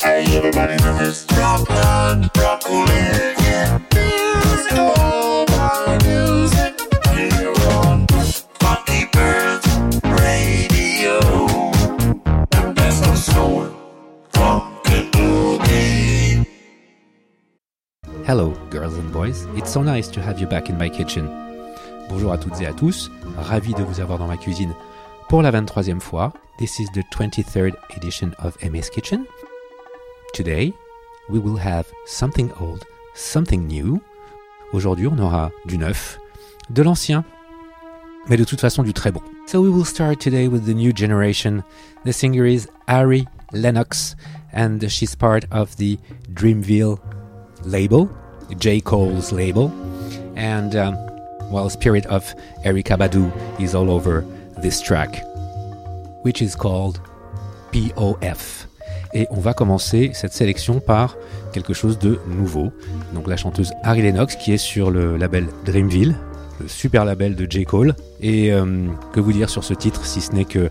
Hey, everybody Bird Radio. Hello, girls and boys. It's so nice to have you back in my kitchen. Bonjour à toutes et à tous. Ravi de vous avoir dans ma cuisine pour la 23e fois. This is the 23rd edition of MS Kitchen. Today, we will have something old, something new. Aujourd'hui, on aura du neuf, de l'ancien, mais de toute façon du très bon. So we will start today with the new generation. The singer is Ari Lennox, and she's part of the Dreamville label, J. Cole's label. And, um, well, spirit of Erykah Badu is all over this track, which is called POF. Et on va commencer cette sélection par quelque chose de nouveau. Donc la chanteuse Harry Lennox qui est sur le label Dreamville, le super label de J. Cole. Et euh, que vous dire sur ce titre si ce n'est que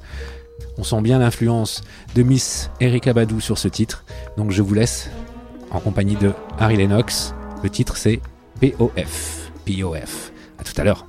on sent bien l'influence de Miss Erika Badu sur ce titre. Donc je vous laisse en compagnie de Harry Lennox. Le titre c'est POF. POF. À tout à l'heure.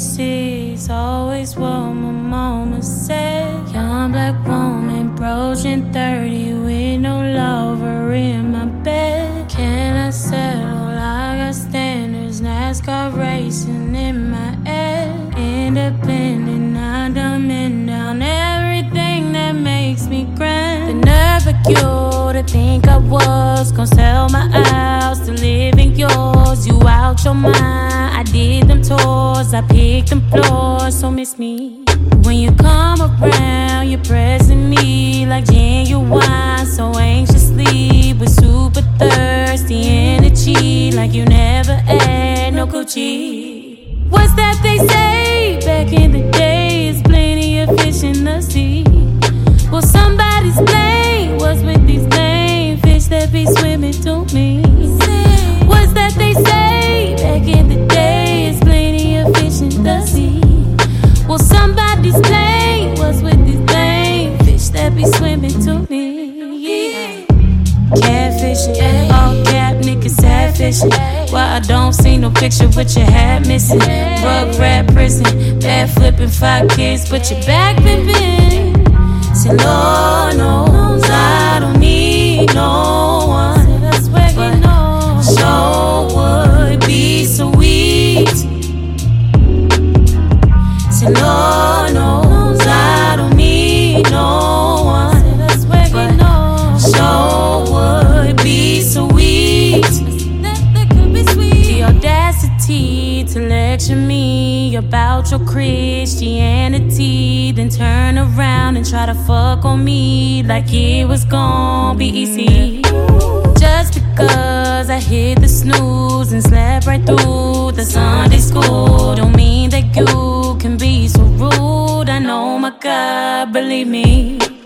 Is always what my mama said. Young black woman, approaching 30 with no lover in my bed. Can I settle? I got standards, NASCAR racing in my head. Independent, I dumb down everything that makes me grand. The nerve of you to think I was gonna sell my house to live in yours. You out your mind. Tours, I picked them floors, so miss me. When you come around, you're pressing me like genuine, so anxiously with super thirsty energy, like you never had no Gucci. What's that they say back in the days? Plenty of fish in the sea. Well, somebody's blame was with these lame fish that be swimming to me. What's that they say back in the days? Catfishing, all cap niggas sad fishing. Why I don't see no picture with your hat missing? Rug rat prison, bad flipping five kids, but your back been bent. See, Lord knows I don't need no one. But sure would be sweet. See, Lord knows I don't need no The audacity to lecture me about your Christianity, then turn around and try to fuck on me like it was gonna be easy. Just because I hit the snooze and slept right through the Sunday school, don't mean that you can be so rude. I know my God, believe me.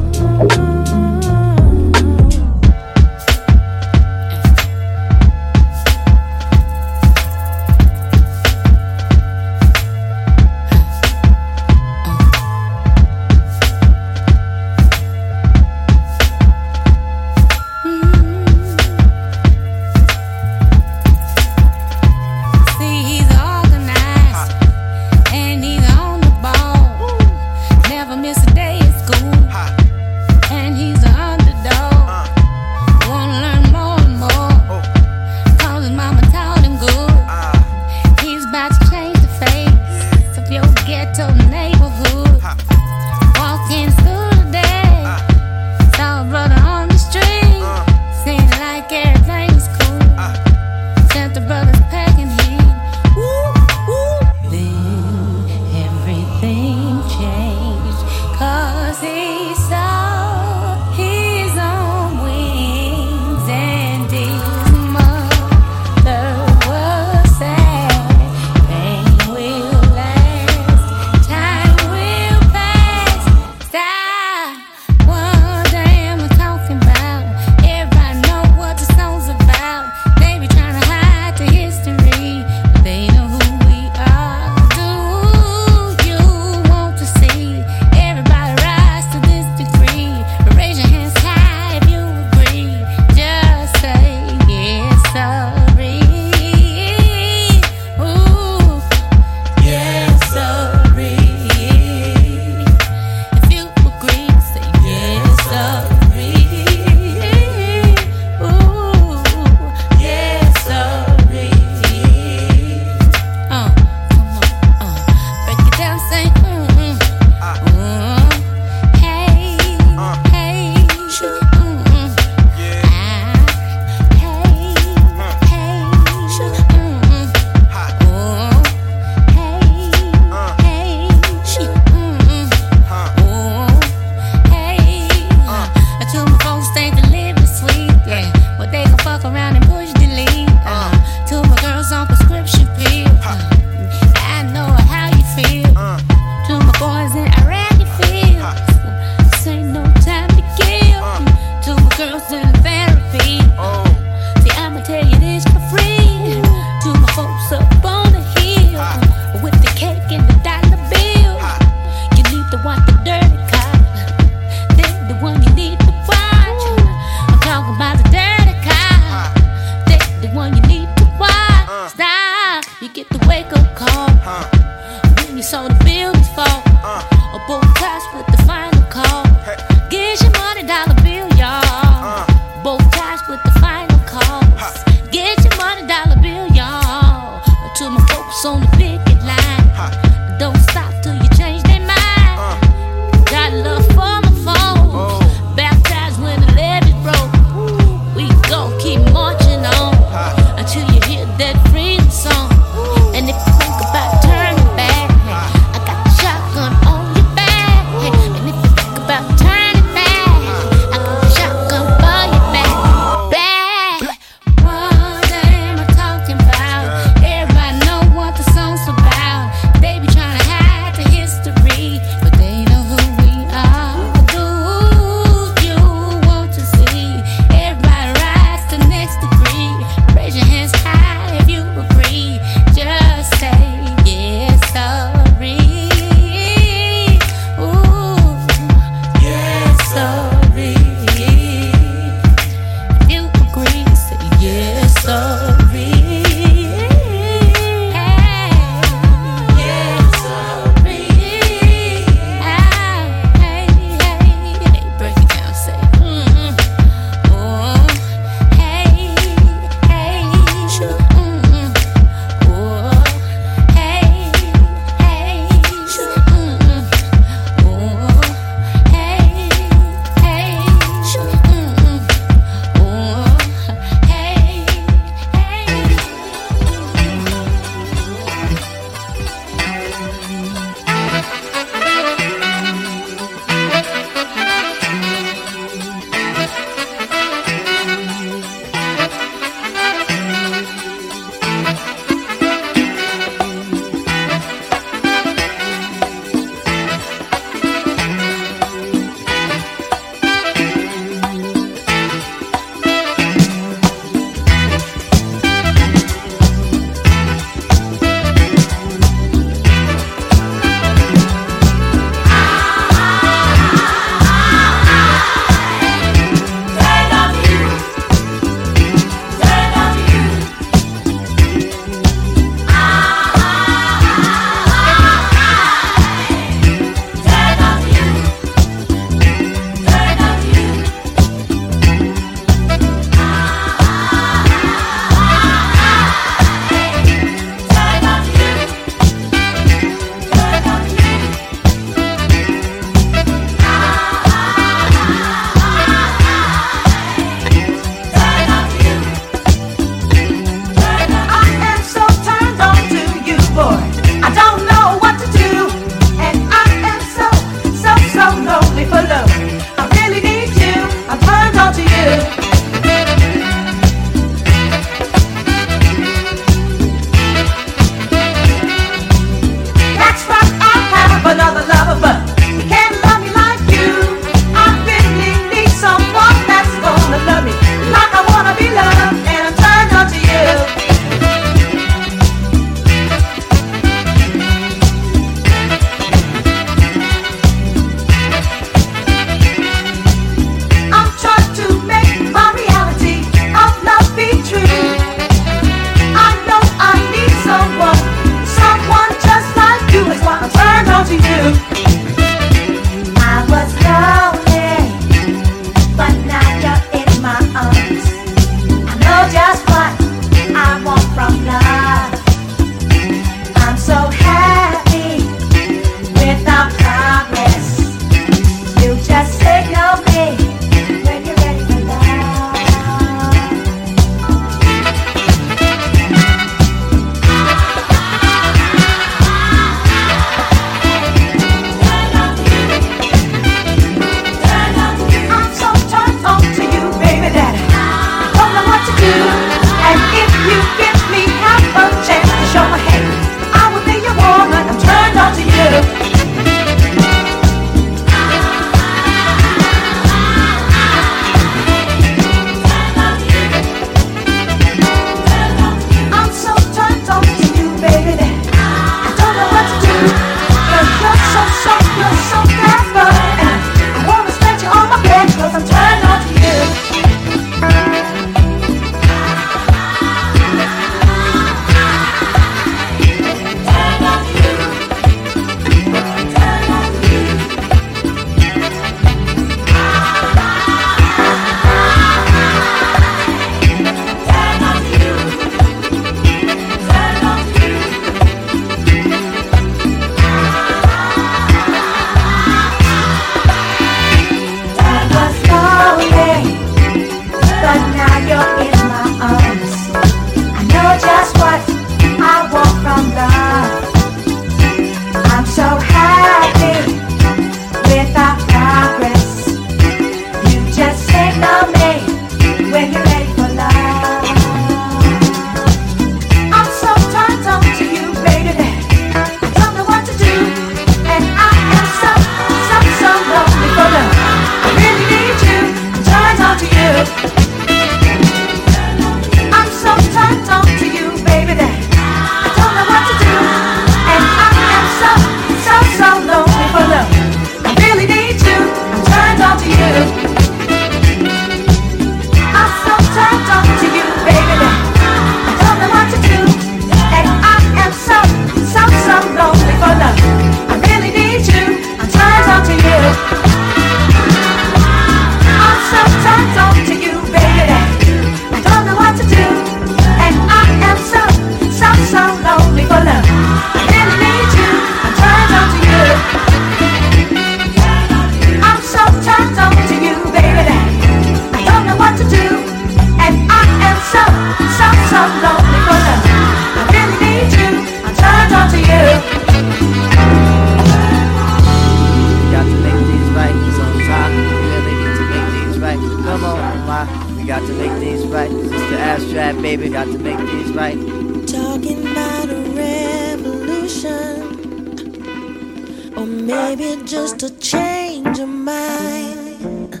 Or maybe just a change of mind.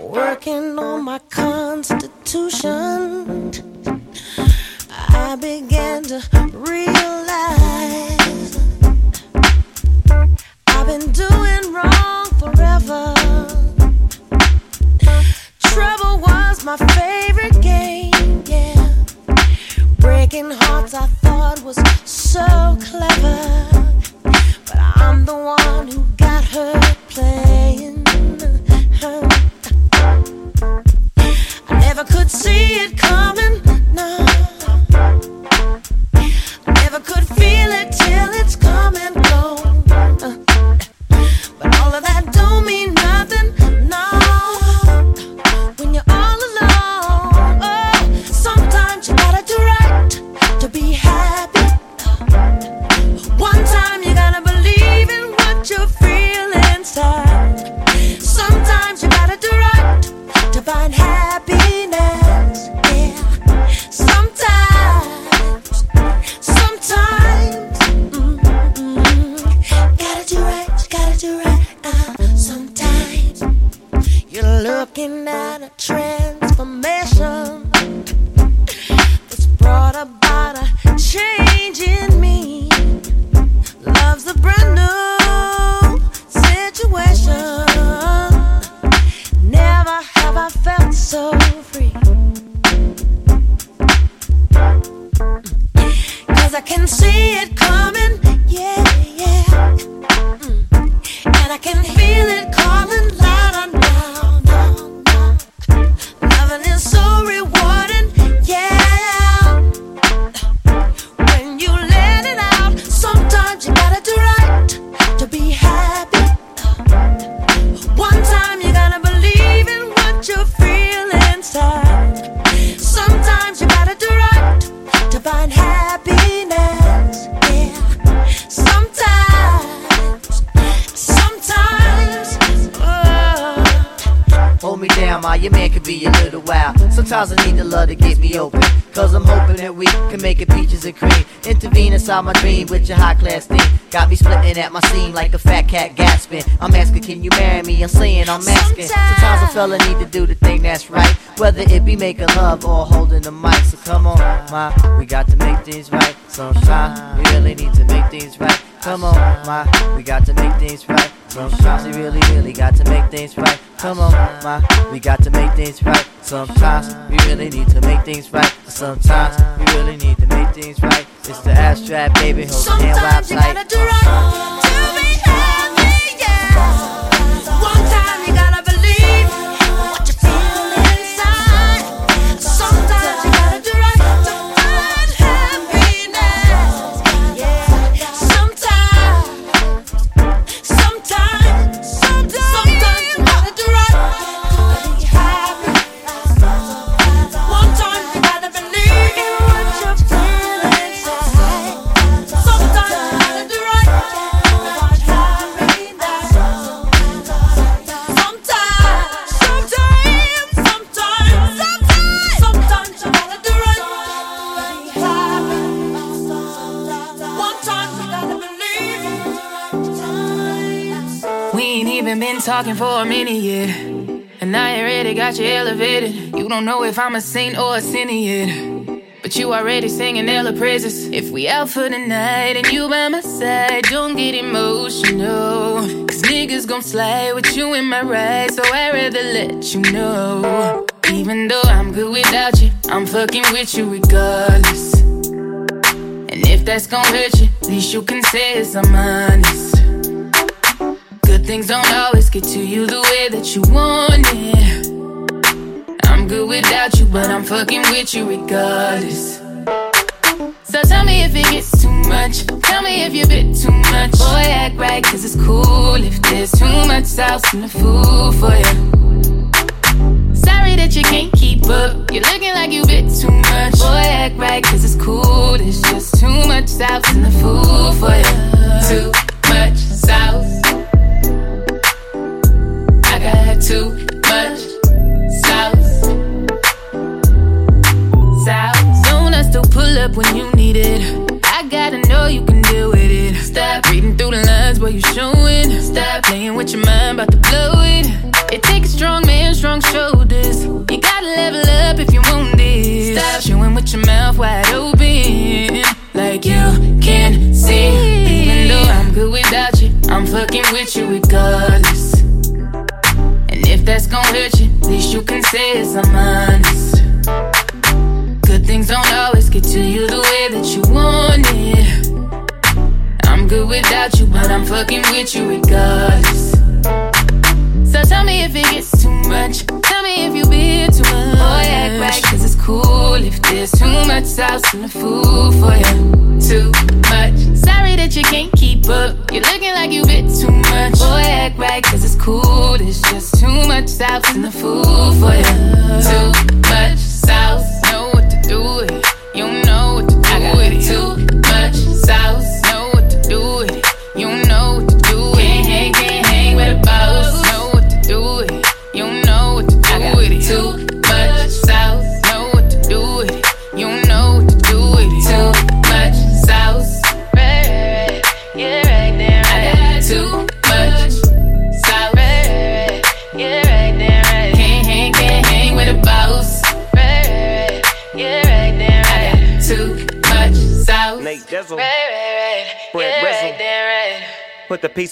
Working on my constitution, I began to realize I've been doing wrong forever. Trouble was my favorite game, yeah. Breaking hearts I thought was so clever. The one at my seam like saying I'm asking. Sometimes a fella need to do the thing that's right. Whether it be making love or holding the mic. So come on, my, we got to make things right. Sometimes we really need to make things right. Come on, my, we got to make things right. Sometimes we really, really got to make things right. Come on, my, we got to make things right. Sometimes we really need to make things right. Sometimes we really need to make things right. It's the abstract, baby. Hold Sometimes you gotta do right to be Been talking for a minute yet. And I already got you elevated. You don't know if I'm a saint or a sinner yet. But you already singing Ella praises. If we out for the night and you by my side, don't get emotional. Cause niggas gon' slide with you in my ride. So I'd rather let you know. Even though I'm good without you, I'm fucking with you regardless. And if that's gon' hurt you, at least you can say it's I'm honest. Good things don't always get to you the way that you want it. I'm good without you, but I'm fucking with you regardless. So tell me if it gets too much. Tell me if you bit too much. Boy, act right, cause it's cool if there's too much sauce in the food for you. Sorry that you can't keep up. You're looking like you bit too much. Boy, act right, cause it's cool. There's just too much sauce in the food for you. Too much sauce too much sauce. Sauce. Soon I to pull up when you need it. I gotta know you can deal with it. Stop reading through the lines where you're showing. Stop playing with your mind, about to blow it. It takes a strong man, strong shoulders. You gotta level up if you want this. Stop chewing with your mouth wide open, like you can see. Even though I'm good without you, I'm fucking with you regardless. And that's gonna hurt you, at least you can say it's I'm honest. Good things don't always get to you the way that you want it. I'm good without you, but I'm fucking with you regardless.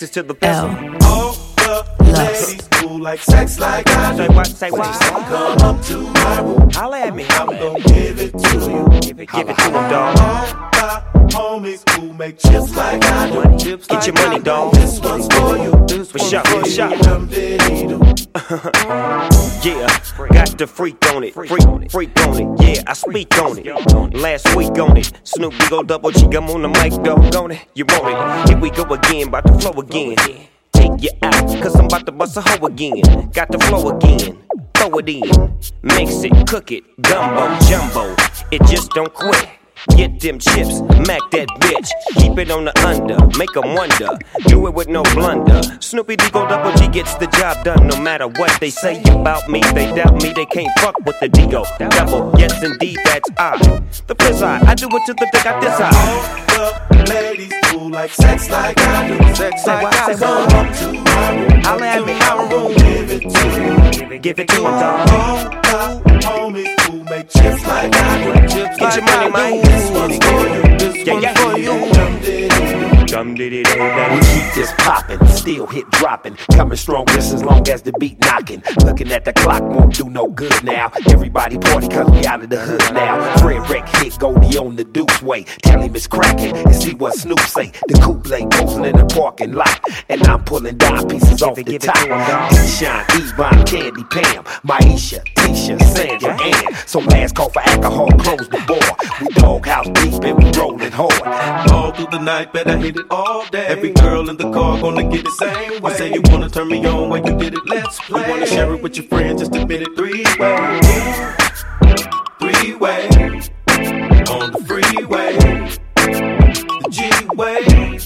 Put the pieces to the pencil. All the ladies who like sex like I Say do. what? Say what? Come up to my room. Holla at me. I'm gonna give it to you. Give it, give it to him, dog. All my homies who make chips like I do. Get your money, dog. This one's for you. For sure, for sure. Dum diddy. Yeah, got the freak on it, freak, freak on it. Yeah, I speak on it. Last week on it, Snoop go double G, I'm on the mic, dog, on it. You want it? Go again, about to flow again. Take you out, cause I'm about to bust a hoe again. Got the flow again. Throw it in, mix it, cook it, gumbo, jumbo. It just don't quit. Get them chips, mac that bitch. Keep it on the under, make 'em wonder. Do it with no blunder. Snoopy Digo Double G gets the job done no matter what they say about me. They doubt me, they can't fuck with the Digo. Double, yes indeed, that's I. The plus I, I do it to the dick, I this I. All the ladies who like sex like I do. Sex Say what, say Come to my room. Holla at me. My room. Give it to you. Give it, give it to him, dog. Homies who make chips like I do. Get your money, man. This one's for you. This Yeah, one's yeah. for you. Dum diddy doo. Dum diddy We dum keep this poppin', still hit droppin', coming strong just as long as the beat knockin'. Looking at the clock won't do no good now. Everybody party cause we out of the hood now. Fred Wreck hit Goldie on the Deuce way. Tell him it's crackin' and see what Snoop say. The coupe posing in the parking lot, and I'm pulling dime pieces off it, the give it top. to 'em, dog. D-Shine, Candy, Pam, Maisha, Tisha, Sandra, Ann. So last call for alcohol, close the bar. We doghouse deep and we rollin' hard. All through the night, better hit it all day. Every girl in the car gonna get the same way. You say you wanna turn me on when you get it, let's play. You wanna share it with your friends, just admit it three way. Three way. On the freeway. The G way.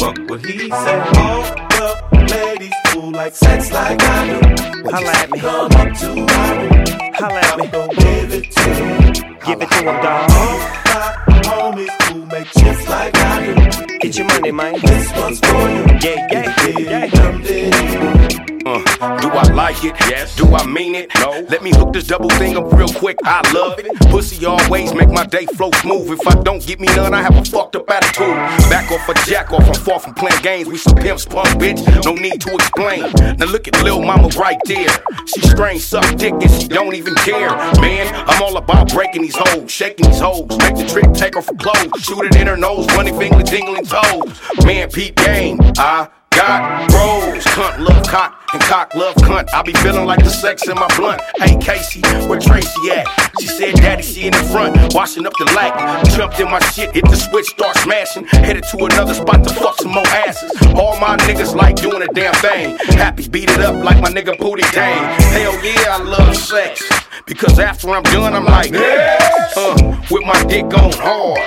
Fuck what he said. All the ladies who like sex like I do. Holla at me. Come up to my room. Holla at me. I'm gonna give it to you. Give it to him, dog. All my homies who make chips like I do. Get your money, man. This one's for you. Yeah, yeah, yeah. Dum diddy. Uh, do I like it? Yes. Do I mean it? No. Let me hook this double thing up real quick. I love it. Pussy always make my day flow smooth. If I don't get me none, I have a fucked up attitude. Back off a jack off. I'm far from playing games. We some pimps, punk bitch. No need to explain. Now look at Lil Mama right there. She strange, suck dick, and she don't even care. Man, I'm all about breaking these hoes, shaking these hoes. Make the trick, take her for clothes. Shoot it in her nose, money finger, jingling toes. Man, Pete game. I got bros. Cunt love cock and cock love cunt. I be feeling like the sex in my blunt. Hey Casey, where Tracy at? She said, Daddy, she in the front, washing up the lack. Jumped in my shit, hit the switch, start smashing. Headed to another spot to fuck some more asses. All my niggas like doing a damn thing. Happy beat it up like my nigga Pootie Tang. Hell yeah, I love sex. Because after I'm done, I'm like, uh, with my dick on hard.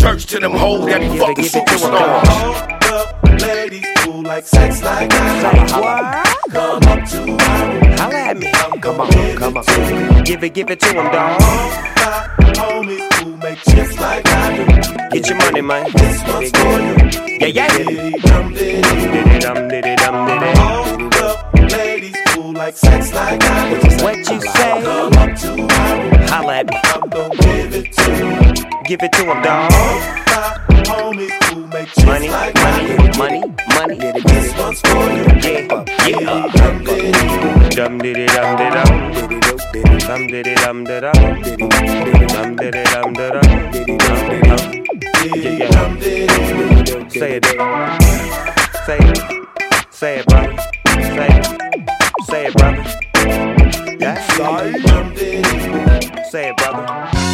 Church to them hoes that be fucking superstars. All the ladies who like sex like I Say what? come up to my room. Holla at me. Come on, Come on. Give it, give it to him, dog. My homies who make chips like I do. Get your money, man. This one's for you. Yeah, yeah. Diddy dum diddy. Diddy dum, diddy dum, diddy. All the ladies who like sex like I do. What you say? Come up to my. Holla at me. I'm gonna give it to you. Give it to him, dog. Homies who make Money, like I money, money, money. This one's for you. Yeah, yeah. Dum diddy. Dum diddy dum diddy dum. Dum diddy dum diddy dum. Dum diddy dum diddy dum. Dum. Yeah, Dum yeah. diddy. Say it. Say it. Say it, brother. Say it. Say it, brother. Yeah. Diddy. Say it, brother.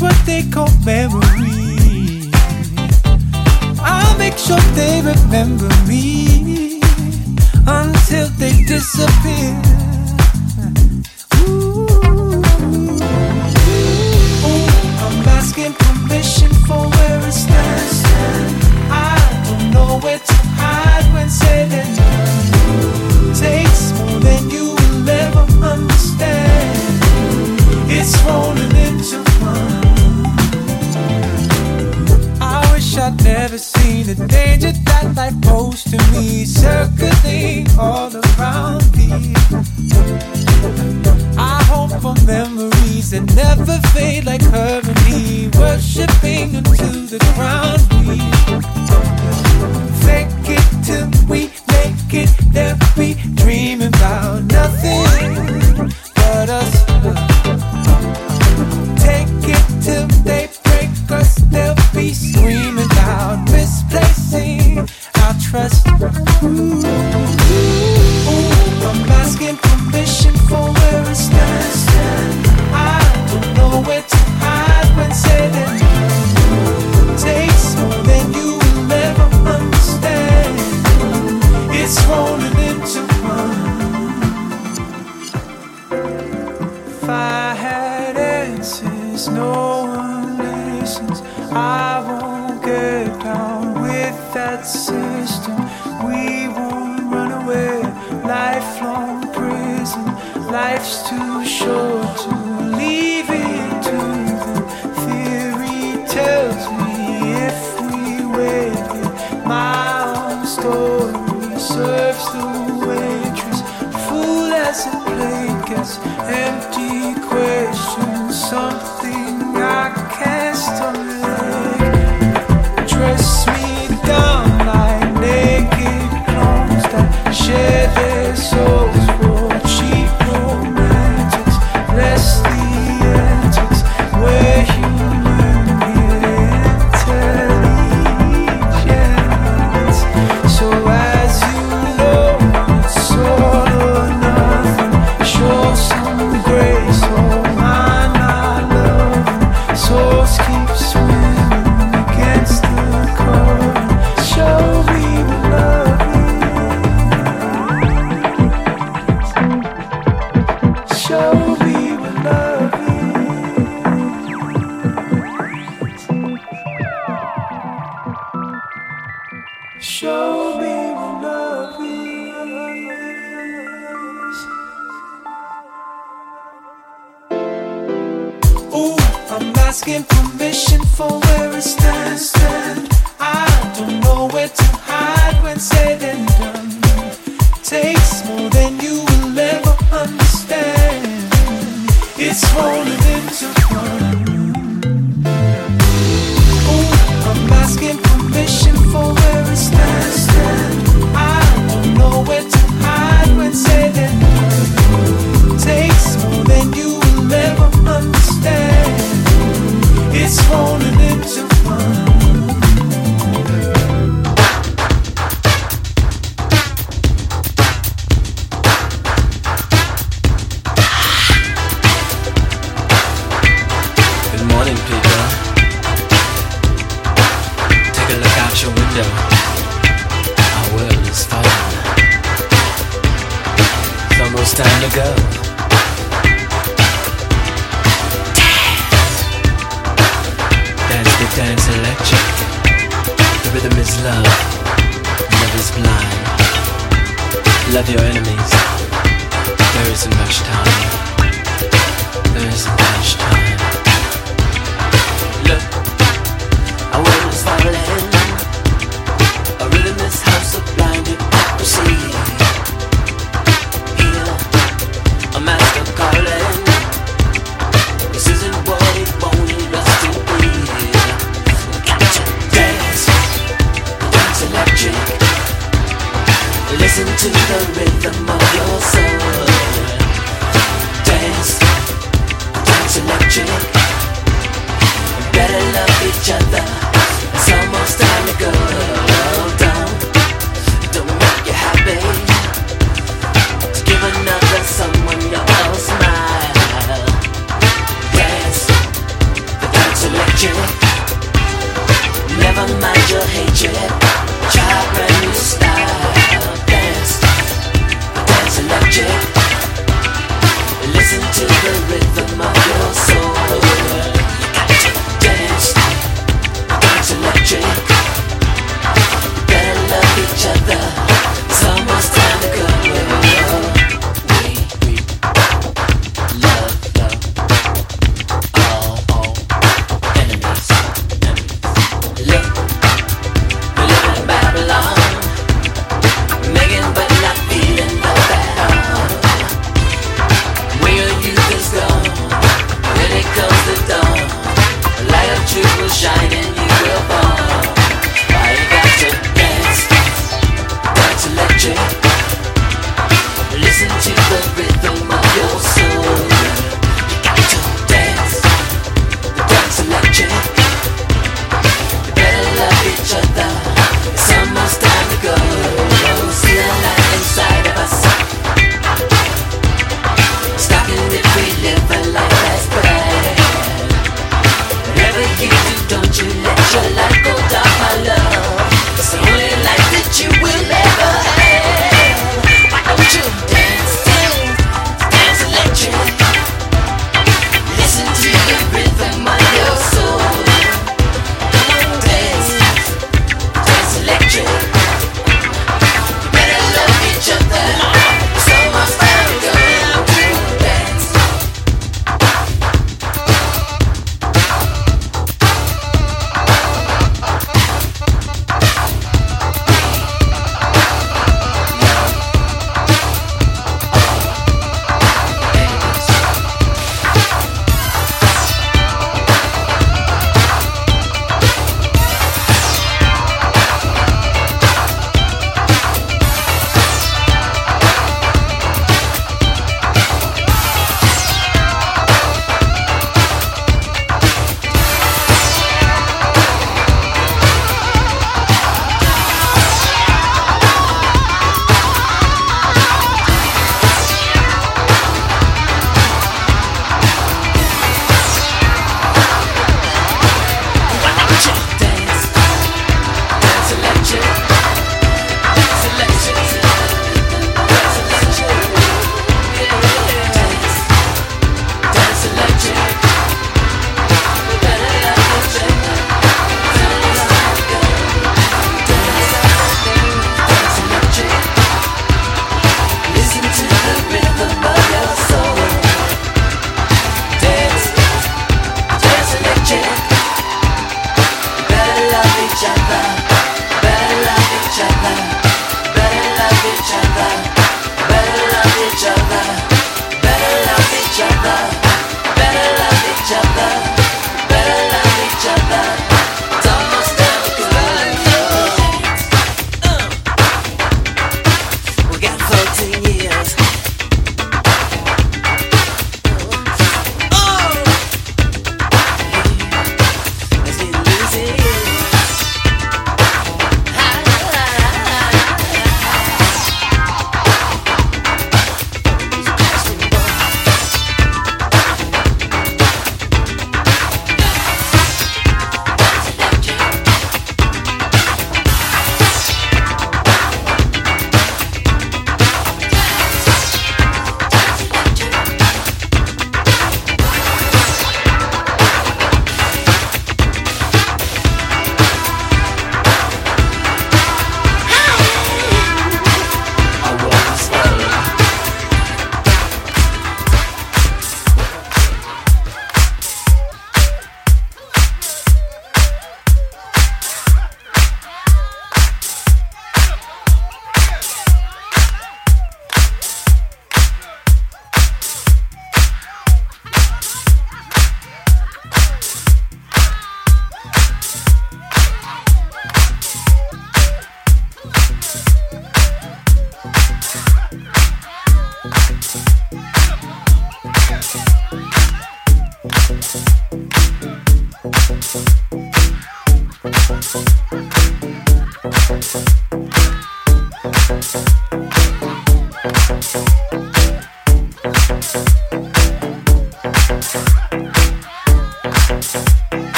what they call memory. I'll make sure they remember me until they disappear. Ooh, Ooh I'm asking permission for where it stands. I don't know where to hide when said. Takes more than you will ever understand. It's rolling. I'd never seen the danger that life posed to me, circling all around me. I hope for memories that never fade like her and me, worshipping unto the ground we fake it till we make it, we eyes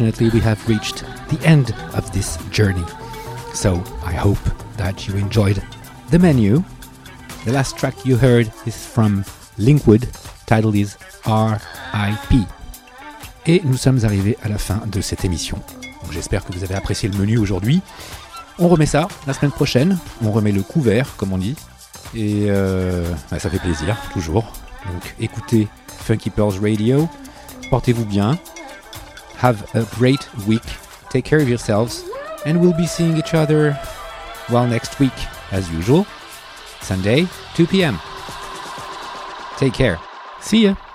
we have reached the end of this journey. So I hope that you enjoyed the menu. The last track you heard is from Linkwood, is R.I.P. Et nous sommes arrivés à la fin de cette émission. J'espère que vous avez apprécié le menu aujourd'hui. On remet ça la semaine prochaine. On remet le couvert, comme on dit. Et euh, bah, ça fait plaisir, toujours. Donc écoutez Funky Pearls Radio. Portez-vous bien. Have a great week. Take care of yourselves. And we'll be seeing each other, well, next week, as usual. Sunday, 2 p.m. Take care. See ya.